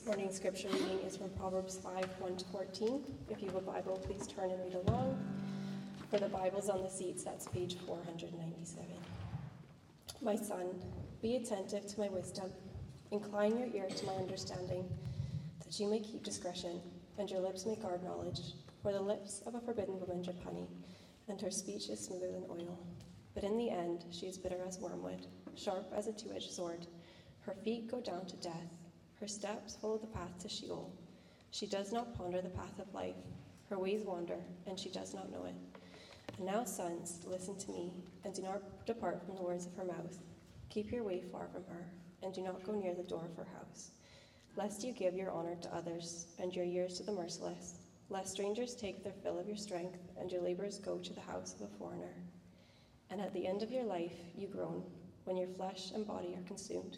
This morning's scripture reading is from Proverbs 5 1 to 14. If you have a Bible, please turn and read along. For the Bible's on the seats, that's page 497. My son, be attentive to my wisdom, incline your ear to my understanding, that you may keep discretion, and your lips may guard knowledge. For the lips of a forbidden woman drip honey, and her speech is smoother than oil. But in the end, she is bitter as wormwood, sharp as a two edged sword. Her feet go down to death, her steps follow the path to Sheol. She does not ponder the path of life. Her ways wander, and she does not know it. And now, sons, listen to me, and do not depart from the words of her mouth. Keep your way far from her, and do not go near the door of her house, lest you give your honor to others, and your years to the merciless, lest strangers take their fill of your strength, and your labors go to the house of a foreigner. And at the end of your life, you groan, when your flesh and body are consumed.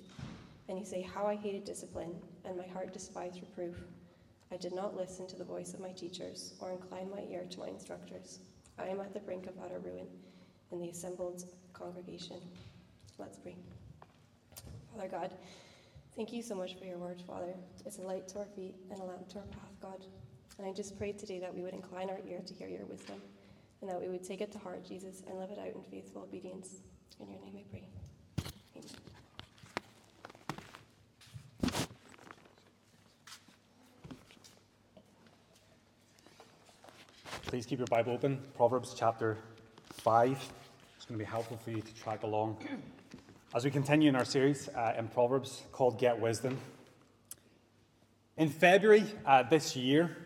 And you say, How I hated discipline, and my heart despised reproof. I did not listen to the voice of my teachers, or incline my ear to my instructors. I am at the brink of utter ruin in the assembled congregation. Let's pray. Father God, thank you so much for your word, Father. It's a light to our feet and a lamp to our path, God. And I just pray today that we would incline our ear to hear your wisdom and that we would take it to heart, Jesus, and live it out in faithful obedience. In your name I pray. Amen. Please keep your Bible open. Proverbs chapter 5. It's going to be helpful for you to track along as we continue in our series uh, in Proverbs called Get Wisdom. In February uh, this year,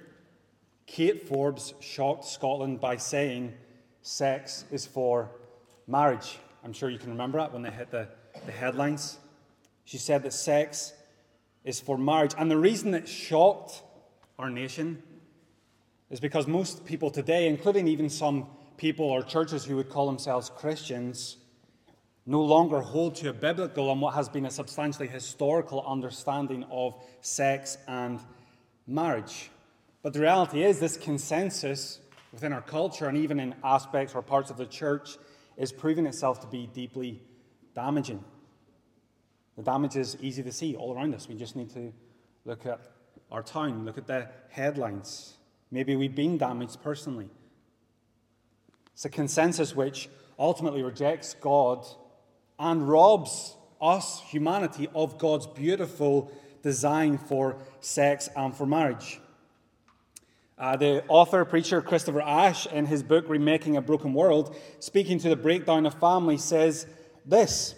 Kate Forbes shocked Scotland by saying sex is for marriage. I'm sure you can remember that when they hit the, the headlines. She said that sex is for marriage. And the reason it shocked our nation is because most people today, including even some people or churches who would call themselves Christians, no longer hold to a biblical and what has been a substantially historical understanding of sex and marriage. But the reality is, this consensus within our culture and even in aspects or parts of the church is proving itself to be deeply damaging. The damage is easy to see all around us. We just need to look at our town, look at the headlines. Maybe we've been damaged personally. It's a consensus which ultimately rejects God and robs us, humanity, of God's beautiful design for sex and for marriage. Uh, the author, preacher Christopher Ash, in his book Remaking a Broken World, speaking to the breakdown of family, says this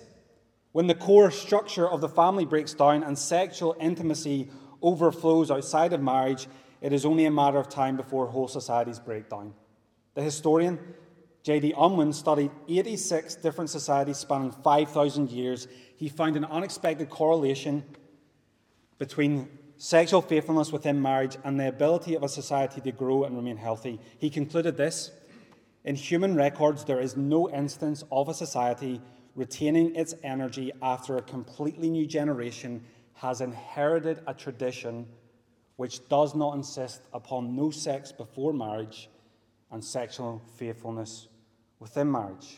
When the core structure of the family breaks down and sexual intimacy overflows outside of marriage, it is only a matter of time before whole societies break down. The historian J.D. Unwin studied 86 different societies spanning 5,000 years. He found an unexpected correlation between sexual faithfulness within marriage and the ability of a society to grow and remain healthy. He concluded this In human records, there is no instance of a society retaining its energy after a completely new generation has inherited a tradition which does not insist upon no sex before marriage and sexual faithfulness within marriage.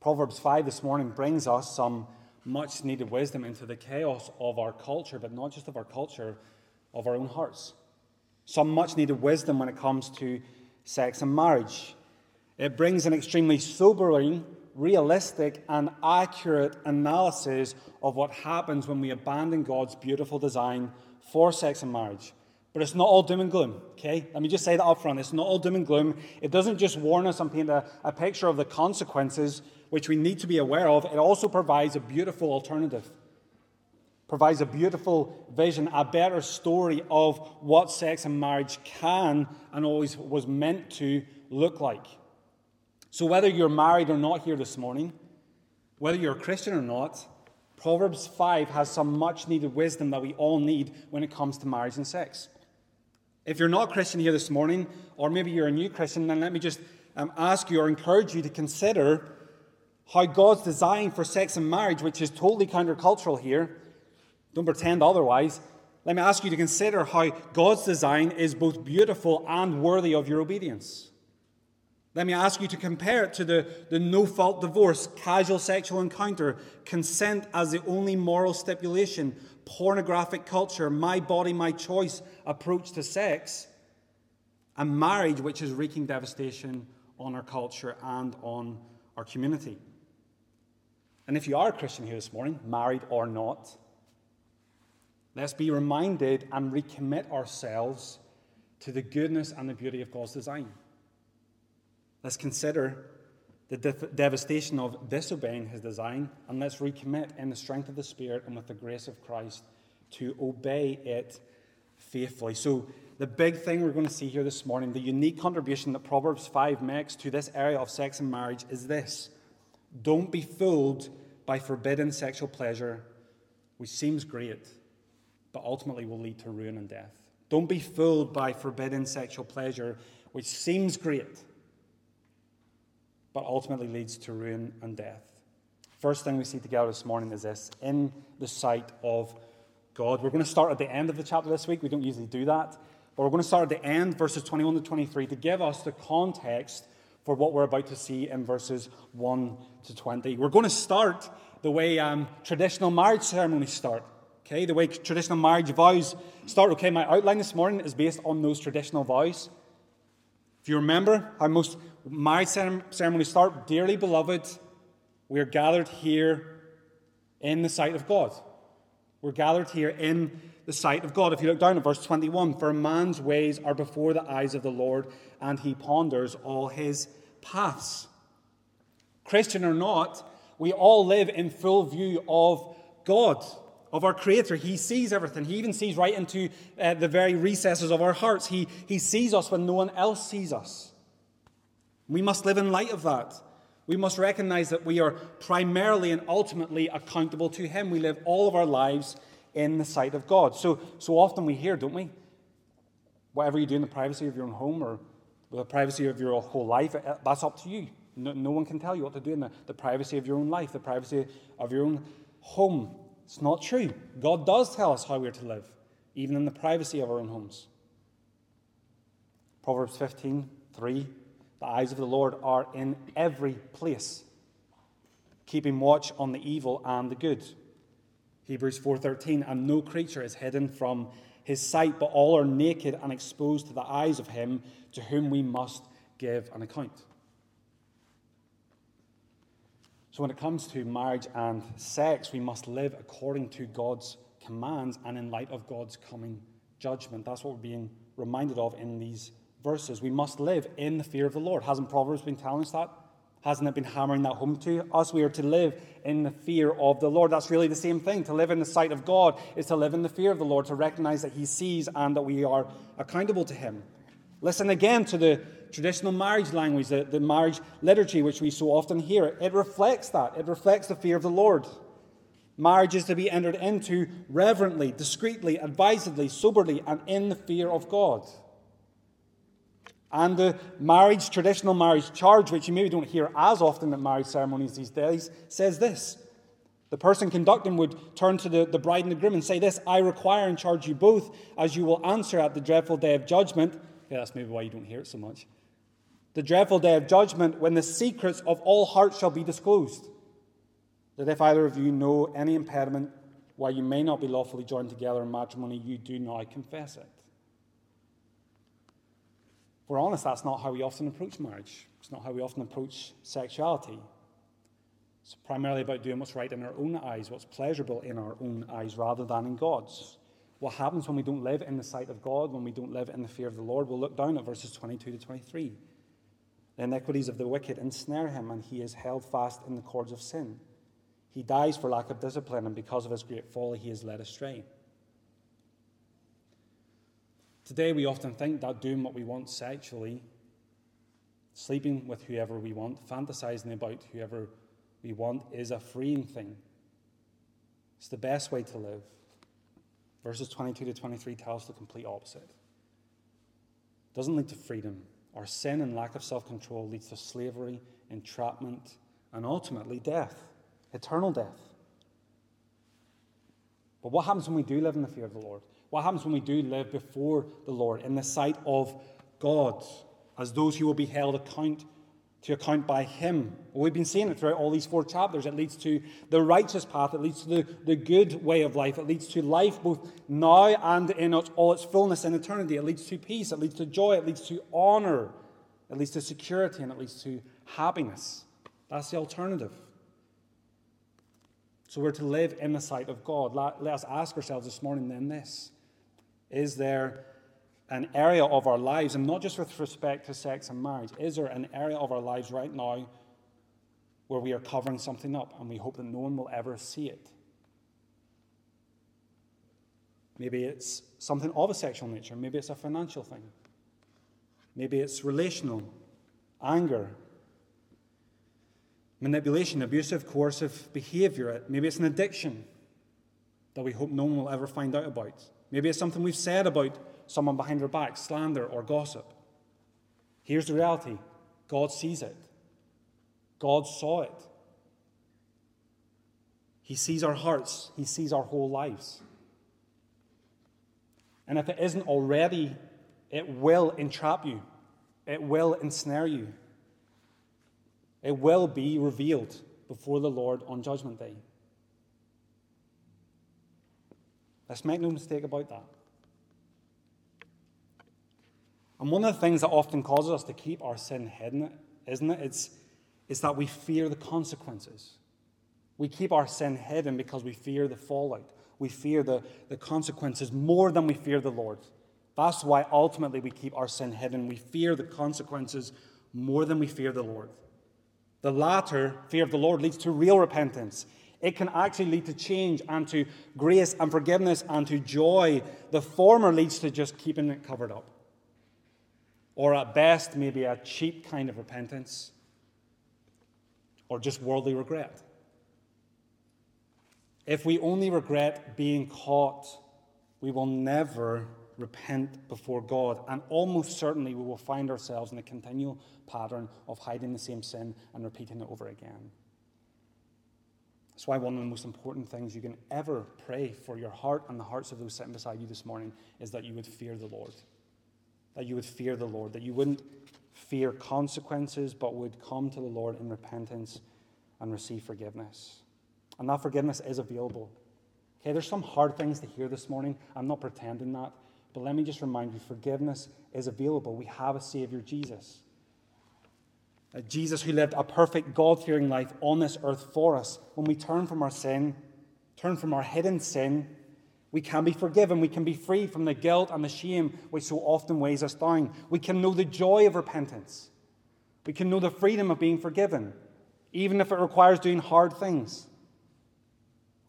Proverbs 5 this morning brings us some much needed wisdom into the chaos of our culture, but not just of our culture, of our own hearts. Some much needed wisdom when it comes to sex and marriage. It brings an extremely sobering, realistic, and accurate analysis of what happens when we abandon God's beautiful design for sex and marriage. But it's not all doom and gloom, okay? Let me just say that up front. It's not all doom and gloom. It doesn't just warn us and paint a, a picture of the consequences which we need to be aware of, it also provides a beautiful alternative. Provides a beautiful vision, a better story of what sex and marriage can and always was meant to look like. So, whether you're married or not here this morning, whether you're a Christian or not, Proverbs 5 has some much needed wisdom that we all need when it comes to marriage and sex. If you're not Christian here this morning, or maybe you're a new Christian, then let me just um, ask you or encourage you to consider how God's design for sex and marriage, which is totally countercultural here, don't pretend otherwise. Let me ask you to consider how God's design is both beautiful and worthy of your obedience. Let me ask you to compare it to the, the no fault divorce, casual sexual encounter, consent as the only moral stipulation, pornographic culture, my body, my choice approach to sex, and marriage, which is wreaking devastation on our culture and on our community. And if you are a Christian here this morning, married or not, let's be reminded and recommit ourselves to the goodness and the beauty of God's design. Let's consider the de- devastation of disobeying his design, and let's recommit in the strength of the Spirit and with the grace of Christ to obey it faithfully. So, the big thing we're going to see here this morning, the unique contribution that Proverbs 5 makes to this area of sex and marriage is this don't be fooled by forbidden sexual pleasure, which seems great, but ultimately will lead to ruin and death. Don't be fooled by forbidden sexual pleasure, which seems great, but ultimately leads to ruin and death. First thing we see together this morning is this in the sight of God. We're going to start at the end of the chapter this week. We don't usually do that. But we're going to start at the end, verses 21 to 23, to give us the context for what we're about to see in verses 1 to 20. We're going to start the way um, traditional marriage ceremonies start. Okay, the way traditional marriage vows start. Okay, my outline this morning is based on those traditional vows. If you remember how most marriage ceremony start, dearly beloved, we are gathered here in the sight of God. We're gathered here in the sight of God. If you look down at verse 21, for a man's ways are before the eyes of the Lord, and he ponders all his paths. Christian or not, we all live in full view of God, of our Creator. He sees everything. He even sees right into uh, the very recesses of our hearts. He, he sees us when no one else sees us. We must live in light of that. We must recognize that we are primarily and ultimately accountable to Him. We live all of our lives in the sight of God. So, so often we hear, don't we? Whatever you do in the privacy of your own home or the privacy of your whole life, uh, that's up to you. No, no, one can tell you what to do in the, the privacy of your own life, the privacy of your own home. It's not true. God does tell us how we're to live, even in the privacy of our own homes. Proverbs 15 3 The eyes of the Lord are in every place, keeping watch on the evil and the good. Hebrews 4:13 and no creature is hidden from his sight but all are naked and exposed to the eyes of him to whom we must give an account. So when it comes to marriage and sex we must live according to God's commands and in light of God's coming judgment. That's what we're being reminded of in these verses. We must live in the fear of the Lord. Hasn't Proverbs been telling us that? Hasn't it been hammering that home to us? We are to live in the fear of the Lord. That's really the same thing. To live in the sight of God is to live in the fear of the Lord, to recognize that He sees and that we are accountable to Him. Listen again to the traditional marriage language, the, the marriage liturgy, which we so often hear. It reflects that. It reflects the fear of the Lord. Marriage is to be entered into reverently, discreetly, advisedly, soberly, and in the fear of God. And the marriage, traditional marriage charge, which you maybe don't hear as often at marriage ceremonies these days, says this. The person conducting would turn to the, the bride and the groom and say this I require and charge you both, as you will answer at the dreadful day of judgment. Yeah, that's maybe why you don't hear it so much. The dreadful day of judgment, when the secrets of all hearts shall be disclosed. That if either of you know any impediment why you may not be lawfully joined together in matrimony, you do now confess it we're honest, that's not how we often approach marriage. It's not how we often approach sexuality. It's primarily about doing what's right in our own eyes, what's pleasurable in our own eyes, rather than in God's. What happens when we don't live in the sight of God, when we don't live in the fear of the Lord? We'll look down at verses 22 to 23. The iniquities of the wicked ensnare him, and he is held fast in the cords of sin. He dies for lack of discipline, and because of his great folly, he is led astray. Today, we often think that doing what we want sexually, sleeping with whoever we want, fantasizing about whoever we want, is a freeing thing. It's the best way to live. Verses 22 to 23 tell us the complete opposite. It doesn't lead to freedom. Our sin and lack of self control leads to slavery, entrapment, and ultimately death, eternal death. But what happens when we do live in the fear of the Lord? What happens when we do live before the Lord in the sight of God as those who will be held account to account by Him. We've been seeing it throughout all these four chapters. It leads to the righteous path, it leads to the, the good way of life, it leads to life both now and in all its fullness in eternity. It leads to peace, it leads to joy, it leads to honor, it leads to security, and it leads to happiness. That's the alternative. So we're to live in the sight of God. Let us ask ourselves this morning then this Is there an area of our lives, and not just with respect to sex and marriage, is there an area of our lives right now where we are covering something up and we hope that no one will ever see it? Maybe it's something of a sexual nature, maybe it's a financial thing, maybe it's relational, anger, manipulation, abusive, coercive behavior. Maybe it's an addiction that we hope no one will ever find out about. Maybe it's something we've said about someone behind their back, slander or gossip. Here's the reality God sees it, God saw it. He sees our hearts, He sees our whole lives. And if it isn't already, it will entrap you, it will ensnare you. It will be revealed before the Lord on Judgment Day. Let's make no mistake about that. And one of the things that often causes us to keep our sin hidden, isn't it? It's, it's that we fear the consequences. We keep our sin hidden because we fear the fallout. We fear the, the consequences more than we fear the Lord. That's why ultimately we keep our sin hidden. We fear the consequences more than we fear the Lord. The latter, fear of the Lord, leads to real repentance. It can actually lead to change and to grace and forgiveness and to joy. The former leads to just keeping it covered up. Or at best, maybe a cheap kind of repentance. Or just worldly regret. If we only regret being caught, we will never repent before God, and almost certainly we will find ourselves in a continual pattern of hiding the same sin and repeating it over again. That's why one of the most important things you can ever pray for your heart and the hearts of those sitting beside you this morning is that you would fear the Lord. That you would fear the Lord, that you wouldn't fear consequences, but would come to the Lord in repentance and receive forgiveness. And that forgiveness is available. Okay, there's some hard things to hear this morning. I'm not pretending that. But let me just remind you forgiveness is available. We have a Savior, Jesus. Jesus who lived a perfect, God fearing life on this earth for us. When we turn from our sin, turn from our hidden sin, we can be forgiven. We can be free from the guilt and the shame which so often weighs us down. We can know the joy of repentance. We can know the freedom of being forgiven, even if it requires doing hard things.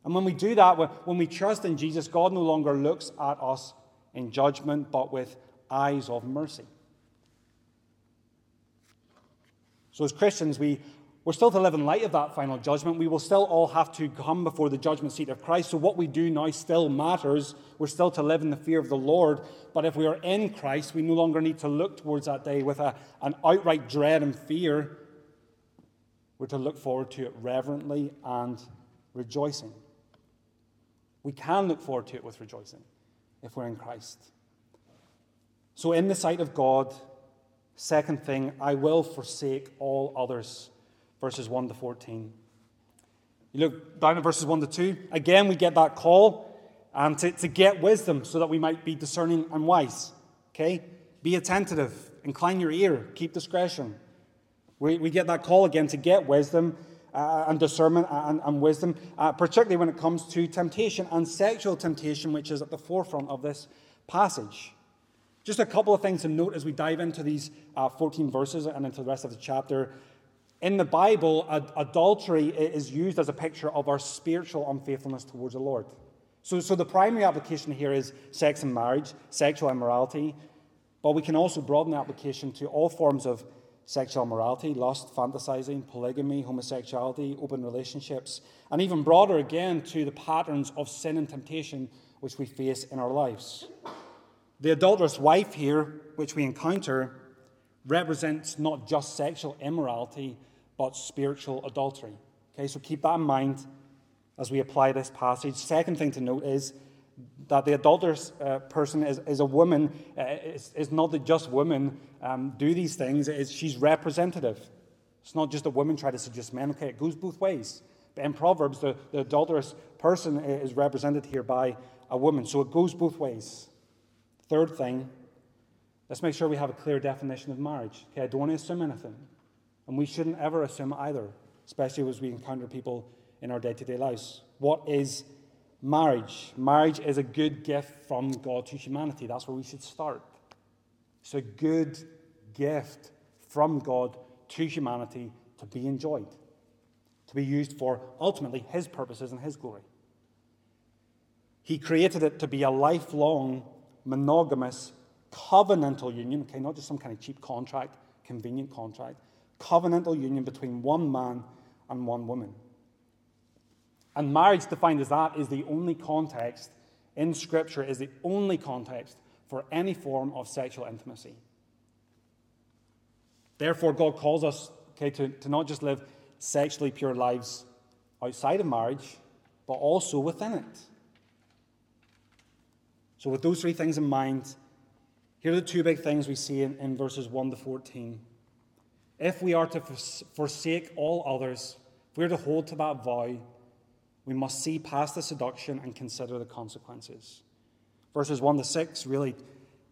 And when we do that, when we trust in Jesus, God no longer looks at us in judgment, but with eyes of mercy. So, as Christians, we, we're still to live in light of that final judgment. We will still all have to come before the judgment seat of Christ. So, what we do now still matters. We're still to live in the fear of the Lord. But if we are in Christ, we no longer need to look towards that day with a, an outright dread and fear. We're to look forward to it reverently and rejoicing. We can look forward to it with rejoicing if we're in Christ. So, in the sight of God, second thing, I will forsake all others. Verses 1 to 14. You look down at verses 1 to 2. Again, we get that call um, to, to get wisdom so that we might be discerning and wise. Okay? Be attentive, incline your ear, keep discretion. We, we get that call again to get wisdom uh, and discernment and, and wisdom, uh, particularly when it comes to temptation and sexual temptation, which is at the forefront of this passage. Just a couple of things to note as we dive into these uh, 14 verses and into the rest of the chapter. In the Bible, ad- adultery is used as a picture of our spiritual unfaithfulness towards the Lord. So, so the primary application here is sex and marriage, sexual immorality, but we can also broaden the application to all forms of sexual morality, lust, fantasizing, polygamy, homosexuality, open relationships, and even broader again to the patterns of sin and temptation which we face in our lives. The adulterous wife here, which we encounter, represents not just sexual immorality, but spiritual adultery. Okay, so keep that in mind as we apply this passage. Second thing to note is that the adulterous uh, person is, is a woman, uh, is, is not that just women um, do these things, it's, she's representative. It's not just that women try to seduce men, okay, it goes both ways. But in Proverbs, the, the adulterous person is represented here by a woman, so it goes both ways. Third thing, let's make sure we have a clear definition of marriage. Okay, I don't want to assume anything. And we shouldn't ever assume either, especially as we encounter people in our day to day lives. What is marriage? Marriage is a good gift from God to humanity. That's where we should start. It's a good gift from God to humanity to be enjoyed, to be used for ultimately His purposes and His glory. He created it to be a lifelong, monogamous, covenantal union, okay, not just some kind of cheap contract, convenient contract, covenantal union between one man and one woman. And marriage, defined as that, is the only context in Scripture, is the only context for any form of sexual intimacy. Therefore, God calls us okay, to, to not just live sexually pure lives outside of marriage, but also within it. So, with those three things in mind, here are the two big things we see in, in verses 1 to 14. If we are to forsake all others, if we are to hold to that vow, we must see past the seduction and consider the consequences. Verses 1 to 6 really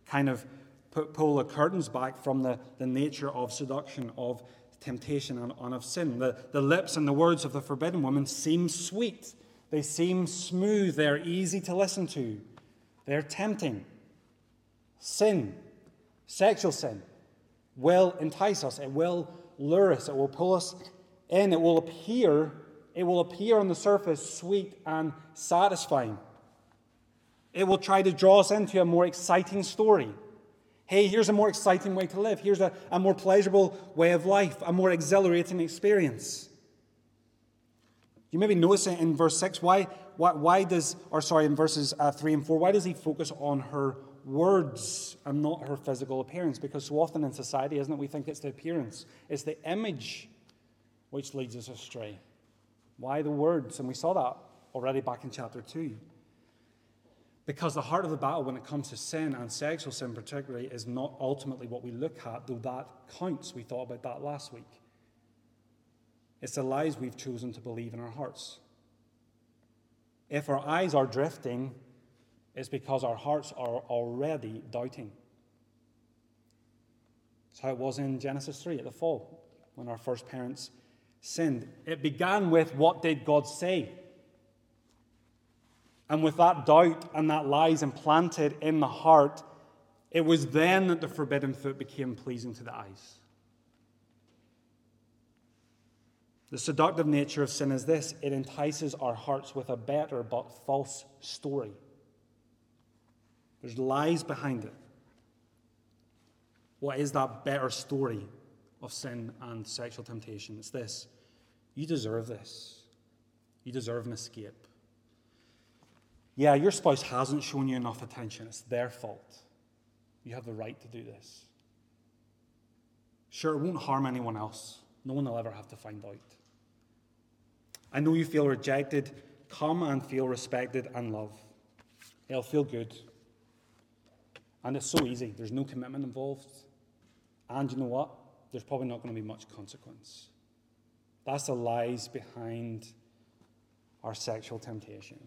kind of pull the curtains back from the, the nature of seduction, of temptation, and, and of sin. The, the lips and the words of the forbidden woman seem sweet, they seem smooth, they're easy to listen to, they're tempting. Sin, sexual sin, will entice us, it will lure us, it will pull us in, it will appear, it will appear on the surface sweet and satisfying. It will try to draw us into a more exciting story. Hey, here's a more exciting way to live. Here's a, a more pleasurable way of life, a more exhilarating experience. You maybe notice in verse 6. Why, why, why does, or sorry, in verses uh, 3 and 4, why does he focus on her words and not her physical appearance? Because so often in society, isn't it, we think it's the appearance, it's the image which leads us astray. Why the words? And we saw that already back in chapter 2. Because the heart of the battle when it comes to sin and sexual sin, particularly, is not ultimately what we look at, though that counts. We thought about that last week. It's the lies we've chosen to believe in our hearts. If our eyes are drifting, it's because our hearts are already doubting. That's how it was in Genesis 3 at the fall, when our first parents sinned. It began with what did God say? And with that doubt and that lies implanted in the heart, it was then that the forbidden fruit became pleasing to the eyes. The seductive nature of sin is this it entices our hearts with a better but false story. There's lies behind it. What is that better story of sin and sexual temptation? It's this you deserve this, you deserve an escape. Yeah, your spouse hasn't shown you enough attention. It's their fault. You have the right to do this. Sure, it won't harm anyone else. No one will ever have to find out. I know you feel rejected. Come and feel respected and loved. It'll feel good. And it's so easy. There's no commitment involved. And you know what? There's probably not going to be much consequence. That's the lies behind our sexual temptation.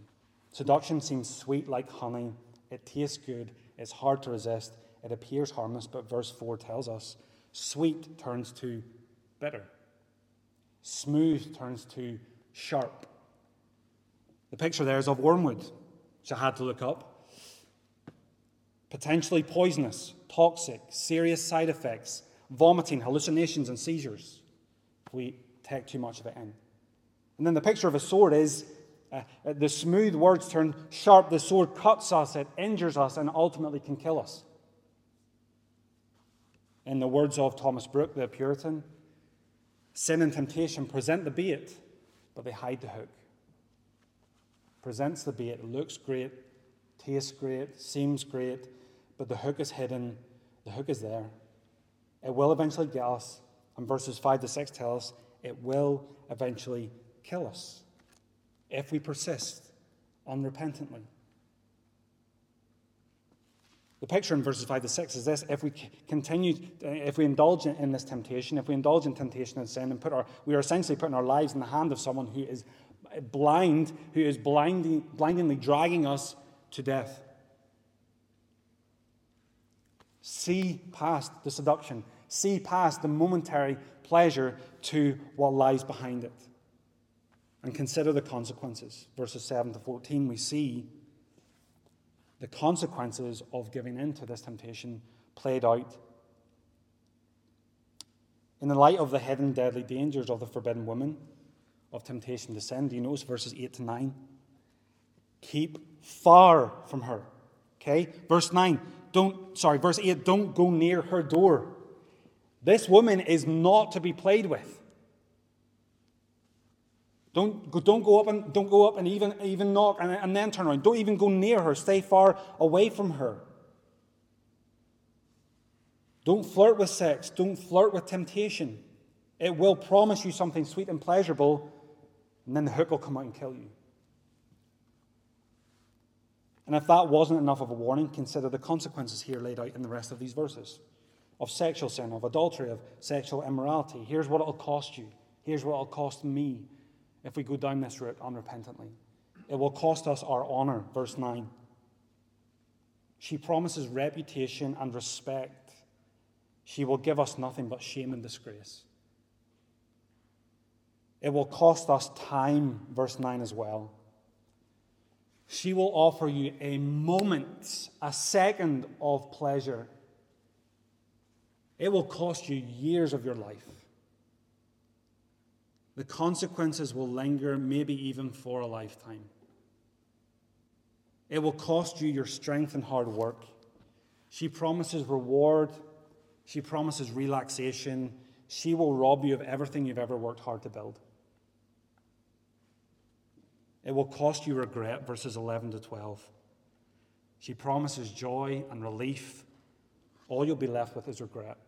Seduction seems sweet like honey. It tastes good. It's hard to resist. It appears harmless, but verse 4 tells us sweet turns to bitter, smooth turns to sharp. The picture there is of wormwood, which I had to look up. Potentially poisonous, toxic, serious side effects, vomiting, hallucinations, and seizures if we take too much of it in. And then the picture of a sword is uh, uh, the smooth words turn sharp. The sword cuts us, it injures us, and ultimately can kill us. In the words of Thomas Brooks, the Puritan, sin and temptation present the bait, but they hide the hook. Presents the bait, looks great, tastes great, seems great, but the hook is hidden, the hook is there. It will eventually get us, and verses 5 to 6 tell us it will eventually kill us if we persist unrepentantly. The picture in verses 5 to 6 is this if we continue, uh, if we indulge in this temptation, if we indulge in temptation and sin and put our, we are essentially putting our lives in the hand of someone who is blind, who is blinding, blindingly dragging us to death. See past the seduction, see past the momentary pleasure to what lies behind it. And consider the consequences. Verses 7 to 14, we see the consequences of giving in to this temptation played out. In the light of the hidden deadly dangers of the forbidden woman, of temptation to sin, do you notice verses 8 to 9? Keep far from her. Okay? Verse 9, don't, sorry, verse 8, don't go near her door. This woman is not to be played with. Don't, don't go up and don't go up and even, even knock and, and then turn around. Don't even go near her. Stay far away from her. Don't flirt with sex. Don't flirt with temptation. It will promise you something sweet and pleasurable, and then the hook will come out and kill you. And if that wasn't enough of a warning, consider the consequences here laid out in the rest of these verses of sexual sin, of adultery, of sexual immorality. Here's what it'll cost you. Here's what it'll cost me if we go down this route unrepentantly. It will cost us our honor, verse 9. She promises reputation and respect. She will give us nothing but shame and disgrace. It will cost us time, verse 9 as well. She will offer you a moment, a second of pleasure. It will cost you years of your life. The consequences will linger, maybe even for a lifetime. It will cost you your strength and hard work. She promises reward, she promises relaxation. She will rob you of everything you've ever worked hard to build. It will cost you regret, verses 11 to 12. She promises joy and relief. All you'll be left with is regret.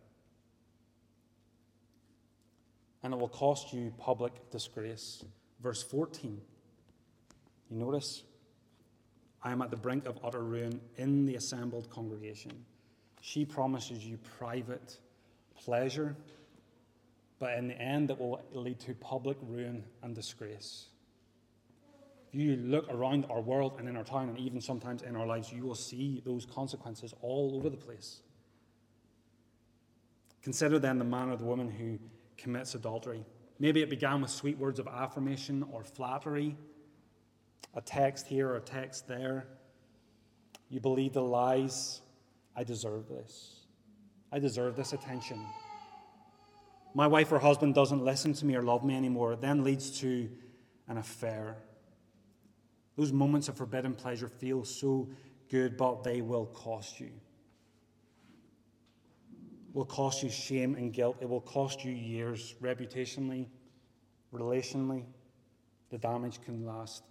And it will cost you public disgrace. Verse 14. You notice? I am at the brink of utter ruin in the assembled congregation. She promises you private pleasure, but in the end, it will lead to public ruin and disgrace you look around our world and in our town and even sometimes in our lives, you will see those consequences all over the place. Consider then the man or the woman who commits adultery. Maybe it began with sweet words of affirmation or flattery, a text here or a text there. You believe the lies. I deserve this. I deserve this attention. My wife or husband doesn't listen to me or love me anymore. It then leads to an affair those moments of forbidden pleasure feel so good, but they will cost you. Will cost you shame and guilt. It will cost you years, reputationally, relationally. The damage can last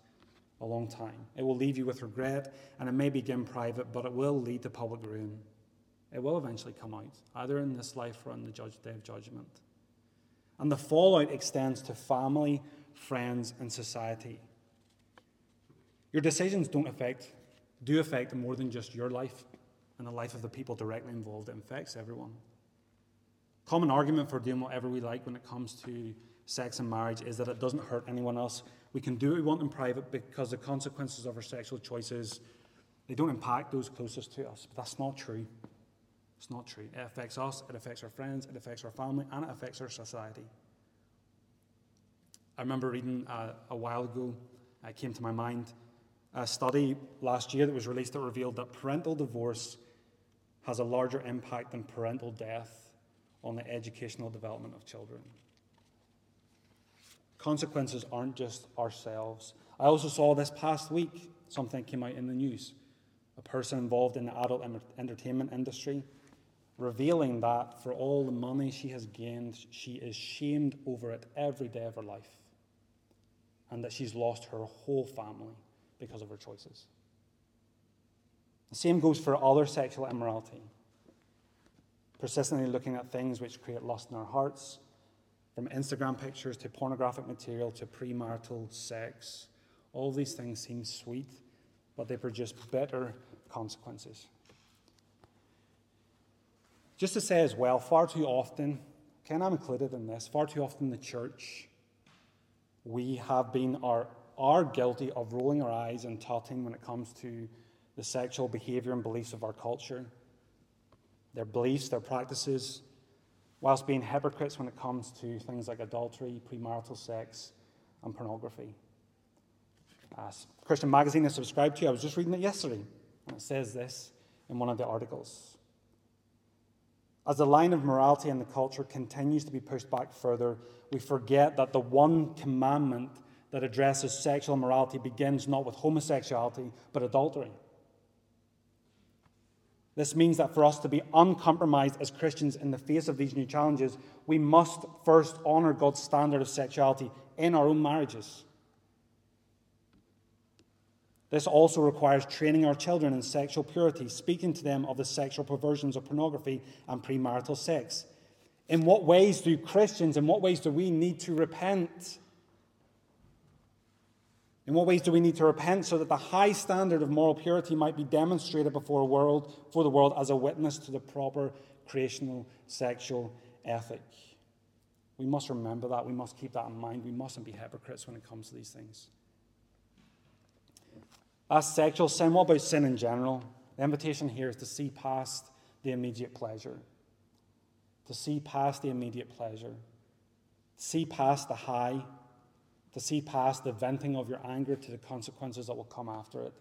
a long time. It will leave you with regret, and it may begin private, but it will lead to public ruin. It will eventually come out, either in this life or on the judge, day of judgment. And the fallout extends to family, friends, and society. Your decisions don't affect, do affect more than just your life and the life of the people directly involved. It affects everyone. Common argument for doing whatever we like when it comes to sex and marriage is that it doesn't hurt anyone else. We can do what we want in private because the consequences of our sexual choices they don't impact those closest to us. But that's not true. It's not true. It affects us, it affects our friends, it affects our family, and it affects our society. I remember reading uh, a while ago, it came to my mind a study last year that was released that revealed that parental divorce has a larger impact than parental death on the educational development of children. Consequences aren't just ourselves. I also saw this past week something came out in the news. A person involved in the adult entertainment industry revealing that for all the money she has gained, she is shamed over it every day of her life, and that she's lost her whole family because of her choices. The same goes for other sexual immorality. Persistently looking at things which create lust in our hearts, from Instagram pictures to pornographic material to premarital sex. All these things seem sweet, but they produce bitter consequences. Just to say as well, far too often, Ken, I'm included in this, far too often the church, we have been are, are guilty of rolling our eyes and tutting when it comes to the sexual behavior and beliefs of our culture, their beliefs, their practices, whilst being hypocrites when it comes to things like adultery, premarital sex, and pornography. Uh, Christian magazine I subscribed to, I was just reading it yesterday, and it says this in one of the articles. As the line of morality in the culture continues to be pushed back further, we forget that the one commandment that addresses sexual morality begins not with homosexuality, but adultery. This means that for us to be uncompromised as Christians in the face of these new challenges, we must first honor God's standard of sexuality in our own marriages. This also requires training our children in sexual purity, speaking to them of the sexual perversions of pornography and premarital sex. In what ways do Christians, in what ways do we need to repent? In what ways do we need to repent so that the high standard of moral purity might be demonstrated before, world, for the world as a witness to the proper creational sexual ethic? We must remember that. We must keep that in mind. We mustn't be hypocrites when it comes to these things. As sexual sin, what about sin in general? The invitation here is to see past the immediate pleasure. To see past the immediate pleasure. See past the high to see past the venting of your anger to the consequences that will come after it,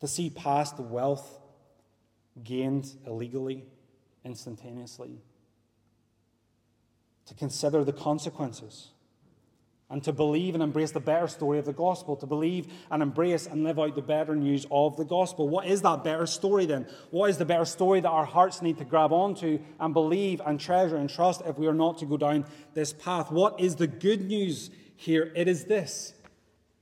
to see past the wealth gained illegally, instantaneously, to consider the consequences, and to believe and embrace the better story of the gospel, to believe and embrace and live out the better news of the gospel. What is that better story then? What is the better story that our hearts need to grab onto and believe and treasure and trust if we are not to go down this path? What is the good news here, it is this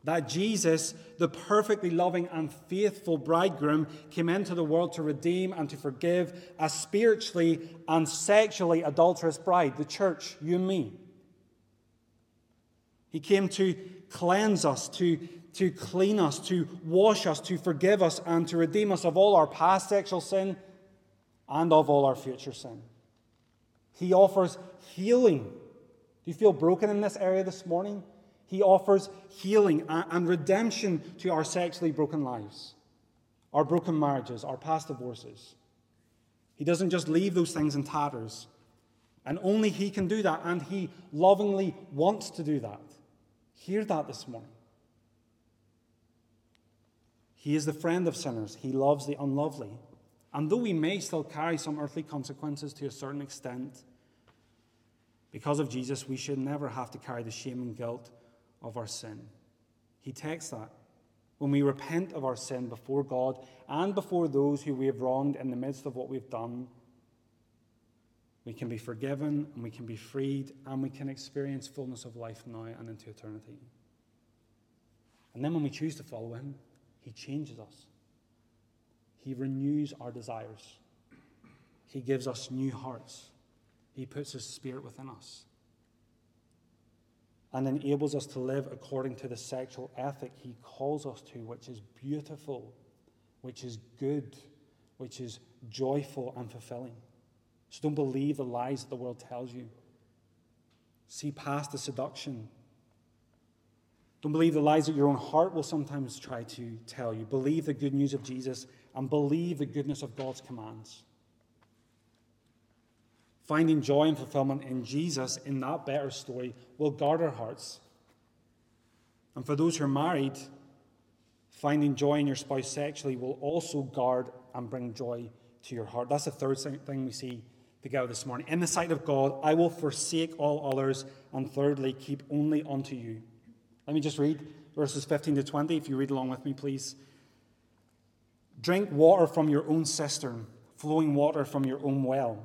that Jesus, the perfectly loving and faithful bridegroom, came into the world to redeem and to forgive a spiritually and sexually adulterous bride, the church, you and me. He came to cleanse us, to, to clean us, to wash us, to forgive us, and to redeem us of all our past sexual sin and of all our future sin. He offers healing do you feel broken in this area this morning? He offers healing and redemption to our sexually broken lives, our broken marriages, our past divorces. He doesn't just leave those things in tatters. And only He can do that, and He lovingly wants to do that. Hear that this morning. He is the friend of sinners, He loves the unlovely. And though we may still carry some earthly consequences to a certain extent, because of Jesus, we should never have to carry the shame and guilt of our sin. He takes that. When we repent of our sin before God and before those who we have wronged in the midst of what we've done, we can be forgiven and we can be freed and we can experience fullness of life now and into eternity. And then when we choose to follow Him, He changes us. He renews our desires. He gives us new hearts. He puts His Spirit within us and enables us to live according to the sexual ethic He calls us to, which is beautiful, which is good, which is joyful and fulfilling. So don't believe the lies that the world tells you. See past the seduction. Don't believe the lies that your own heart will sometimes try to tell you. Believe the good news of Jesus and believe the goodness of God's commands. Finding joy and fulfillment in Jesus, in that better story, will guard our hearts. And for those who are married, finding joy in your spouse sexually will also guard and bring joy to your heart. That's the third thing we see together this morning. In the sight of God, I will forsake all others, and thirdly, keep only unto you. Let me just read verses 15 to 20, if you read along with me, please. Drink water from your own cistern, flowing water from your own well.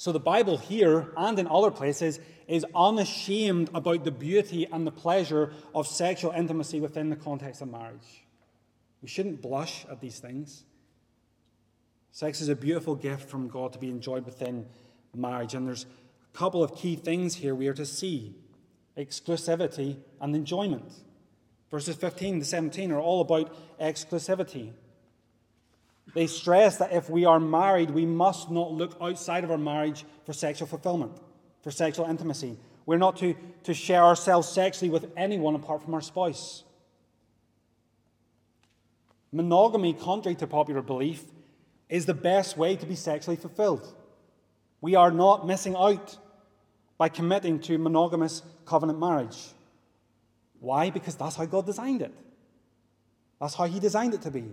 So the Bible here and in other places is unashamed about the beauty and the pleasure of sexual intimacy within the context of marriage. We shouldn't blush at these things. Sex is a beautiful gift from God to be enjoyed within marriage, and there's a couple of key things here we are to see exclusivity and enjoyment. Verses 15 to 17 are all about exclusivity. They stress that if we are married, we must not look outside of our marriage for sexual fulfillment, for sexual intimacy. We're not to, to share ourselves sexually with anyone apart from our spouse. Monogamy, contrary to popular belief, is the best way to be sexually fulfilled. We are not missing out by committing to monogamous covenant marriage. Why? Because that's how God designed it. That's how He designed it to be.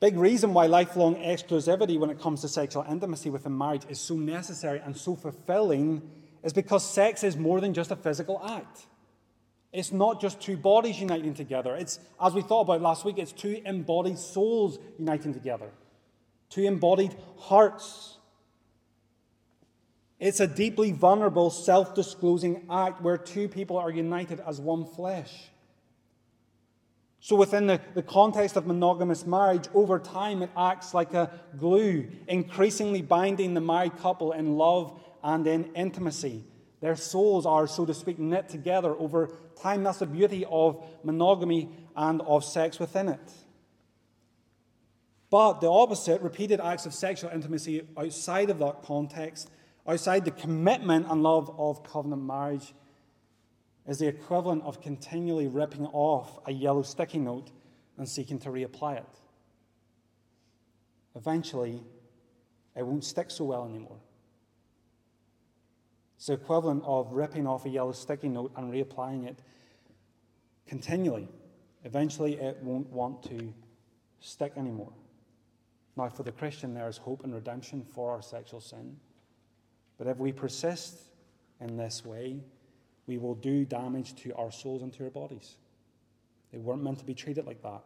Big reason why lifelong exclusivity when it comes to sexual intimacy within marriage is so necessary and so fulfilling is because sex is more than just a physical act. It's not just two bodies uniting together. It's, as we thought about last week, it's two embodied souls uniting together, two embodied hearts. It's a deeply vulnerable, self disclosing act where two people are united as one flesh. So, within the, the context of monogamous marriage, over time it acts like a glue, increasingly binding the married couple in love and in intimacy. Their souls are, so to speak, knit together over time. That's the beauty of monogamy and of sex within it. But the opposite, repeated acts of sexual intimacy outside of that context, outside the commitment and love of covenant marriage, is the equivalent of continually ripping off a yellow sticky note and seeking to reapply it. Eventually, it won't stick so well anymore. It's the equivalent of ripping off a yellow sticky note and reapplying it continually. Eventually, it won't want to stick anymore. Now, for the Christian, there is hope and redemption for our sexual sin. But if we persist in this way, we will do damage to our souls and to our bodies. They weren't meant to be treated like that.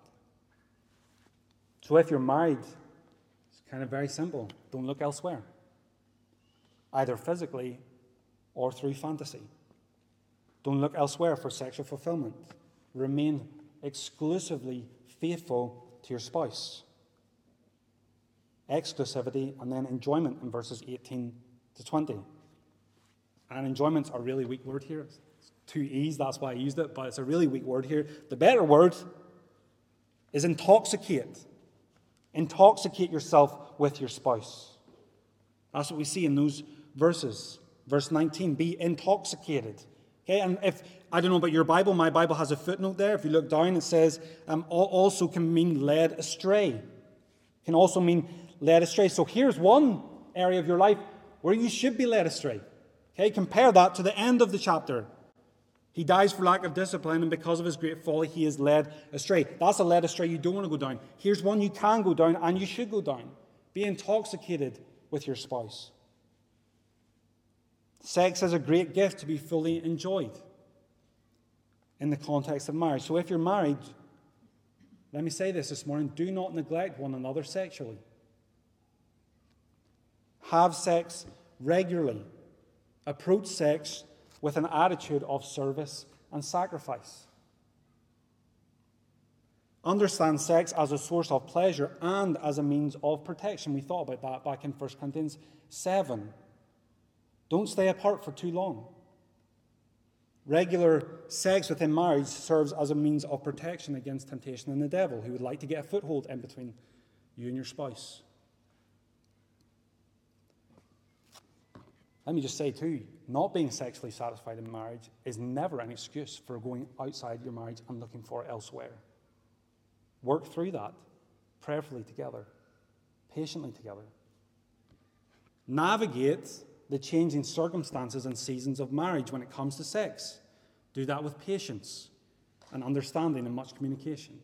So if you're married, it's kind of very simple. Don't look elsewhere, either physically or through fantasy. Don't look elsewhere for sexual fulfillment. Remain exclusively faithful to your spouse. Exclusivity and then enjoyment in verses 18 to 20. And enjoyment's a really weak word here. It's two E's, that's why I used it, but it's a really weak word here. The better word is intoxicate. Intoxicate yourself with your spouse. That's what we see in those verses. Verse 19, be intoxicated. Okay, and if, I don't know about your Bible, my Bible has a footnote there. If you look down, it says um, also can mean led astray. Can also mean led astray. So here's one area of your life where you should be led astray. Okay, compare that to the end of the chapter. He dies for lack of discipline, and because of his great folly, he is led astray. That's a led astray you don't want to go down. Here's one you can go down, and you should go down. Be intoxicated with your spouse. Sex is a great gift to be fully enjoyed in the context of marriage. So if you're married, let me say this this morning do not neglect one another sexually. Have sex regularly approach sex with an attitude of service and sacrifice. Understand sex as a source of pleasure and as a means of protection. We thought about that back in 1 Corinthians 7. Don't stay apart for too long. Regular sex within marriage serves as a means of protection against temptation and the devil, who would like to get a foothold in between you and your spouse. Let me just say, too, not being sexually satisfied in marriage is never an excuse for going outside your marriage and looking for it elsewhere. Work through that prayerfully together, patiently together. Navigate the changing circumstances and seasons of marriage when it comes to sex. Do that with patience and understanding and much communication.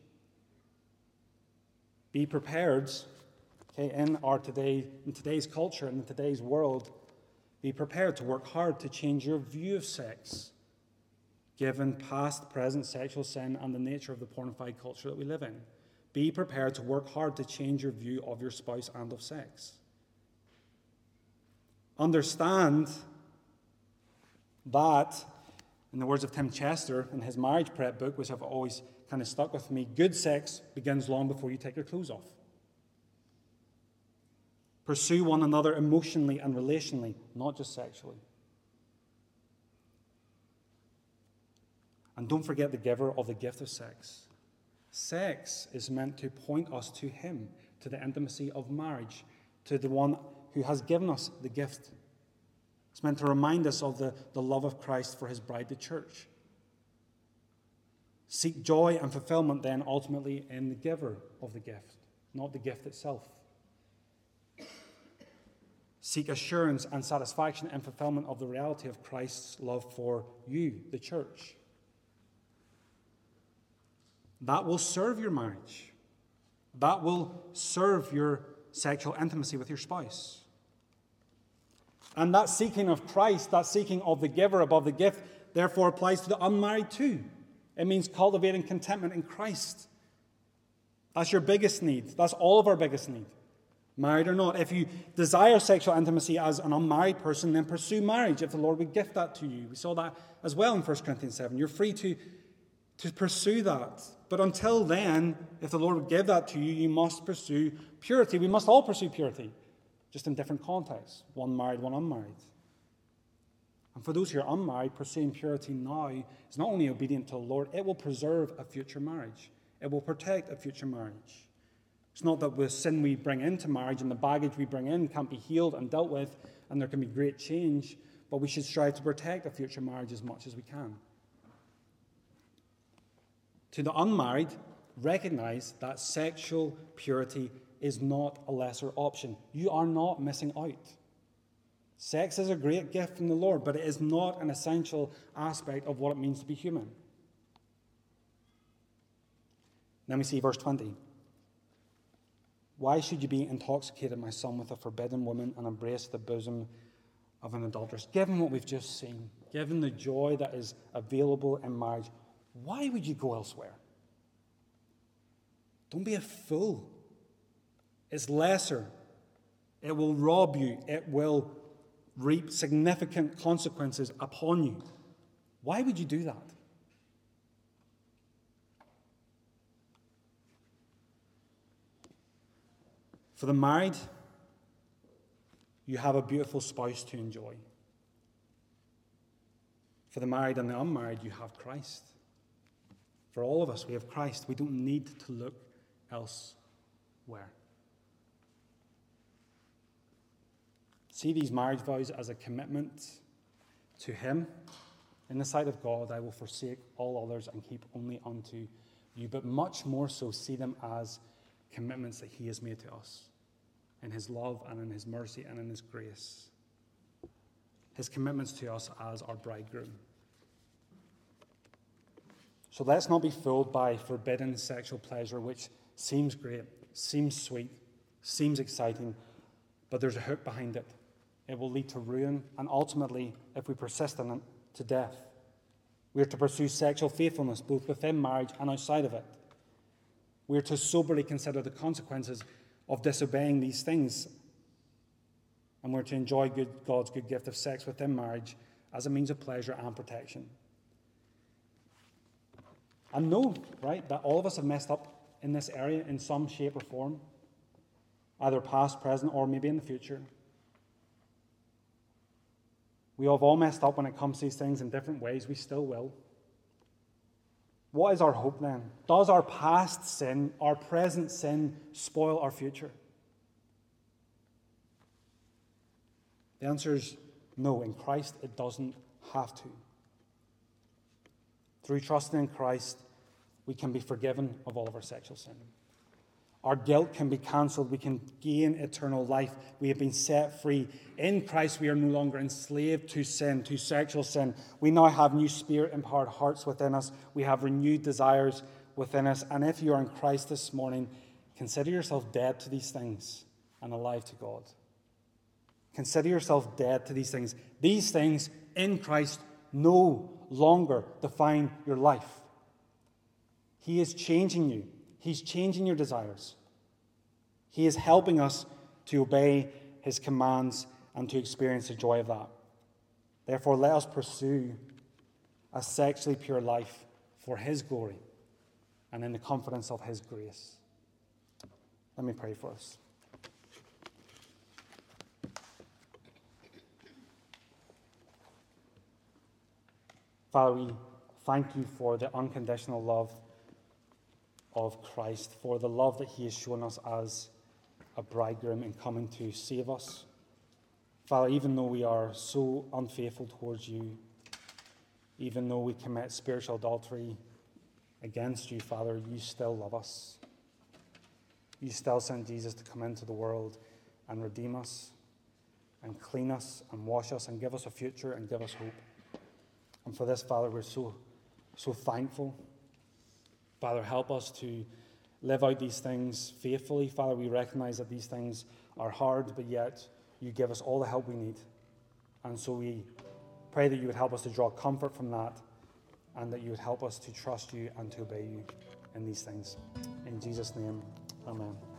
Be prepared okay, in, our today, in today's culture and in today's world be prepared to work hard to change your view of sex, given past, present sexual sin and the nature of the pornified culture that we live in. Be prepared to work hard to change your view of your spouse and of sex. understand that, in the words of Tim Chester in his marriage prep book, which have always kind of stuck with me, good sex begins long before you take your clothes off. Pursue one another emotionally and relationally, not just sexually. And don't forget the giver of the gift of sex. Sex is meant to point us to Him, to the intimacy of marriage, to the one who has given us the gift. It's meant to remind us of the, the love of Christ for His bride, the church. Seek joy and fulfillment then ultimately in the giver of the gift, not the gift itself. Seek assurance and satisfaction and fulfillment of the reality of Christ's love for you, the church. That will serve your marriage. That will serve your sexual intimacy with your spouse. And that seeking of Christ, that seeking of the giver above the gift, therefore applies to the unmarried too. It means cultivating contentment in Christ. That's your biggest need. That's all of our biggest need, married or not. If you desire sexual intimacy as an unmarried person, then pursue marriage if the Lord would gift that to you. We saw that as well in 1 Corinthians 7. You're free to, to pursue that. But until then, if the Lord would give that to you, you must pursue purity. We must all pursue purity, just in different contexts one married, one unmarried. And for those who are unmarried, pursuing purity now is not only obedient to the Lord, it will preserve a future marriage, it will protect a future marriage. It's not that the sin we bring into marriage and the baggage we bring in can't be healed and dealt with, and there can be great change, but we should strive to protect a future marriage as much as we can. To the unmarried, recognize that sexual purity is not a lesser option. You are not missing out. Sex is a great gift from the Lord, but it is not an essential aspect of what it means to be human. Let me see verse 20. Why should you be intoxicated, my son, with a forbidden woman and embrace the bosom of an adulteress? Given what we've just seen, given the joy that is available in marriage, why would you go elsewhere? Don't be a fool. It's lesser. It will rob you. It will reap significant consequences upon you. Why would you do that? For the married, you have a beautiful spouse to enjoy. For the married and the unmarried, you have Christ. For all of us, we have Christ. We don't need to look elsewhere. See these marriage vows as a commitment to Him. In the sight of God, I will forsake all others and keep only unto you. But much more so, see them as commitments that He has made to us in His love and in His mercy and in His grace. His commitments to us as our bridegroom. So let's not be fooled by forbidden sexual pleasure, which seems great, seems sweet, seems exciting, but there's a hook behind it. It will lead to ruin, and ultimately, if we persist in it, to death. We are to pursue sexual faithfulness both within marriage and outside of it. We are to soberly consider the consequences of disobeying these things. And we're to enjoy good, God's good gift of sex within marriage as a means of pleasure and protection. And know, right, that all of us have messed up in this area in some shape or form, either past, present, or maybe in the future. We have all messed up when it comes to these things in different ways. We still will. What is our hope then? Does our past sin, our present sin, spoil our future? The answer is no. In Christ, it doesn't have to. Through trusting in Christ, we can be forgiven of all of our sexual sin. Our guilt can be cancelled. We can gain eternal life. We have been set free. In Christ, we are no longer enslaved to sin, to sexual sin. We now have new spirit empowered hearts within us. We have renewed desires within us. And if you are in Christ this morning, consider yourself dead to these things and alive to God. Consider yourself dead to these things. These things in Christ no longer define your life. He is changing you, He's changing your desires. He is helping us to obey His commands and to experience the joy of that. Therefore, let us pursue a sexually pure life for His glory and in the confidence of His grace. Let me pray for us. Father, we thank you for the unconditional love of Christ, for the love that He has shown us as a bridegroom in coming to save us. Father, even though we are so unfaithful towards you, even though we commit spiritual adultery against you, Father, you still love us. You still sent Jesus to come into the world and redeem us and clean us and wash us and give us a future and give us hope. And for this, Father, we're so, so thankful. Father, help us to live out these things faithfully. Father, we recognize that these things are hard, but yet you give us all the help we need. And so we pray that you would help us to draw comfort from that and that you would help us to trust you and to obey you in these things. In Jesus' name, amen.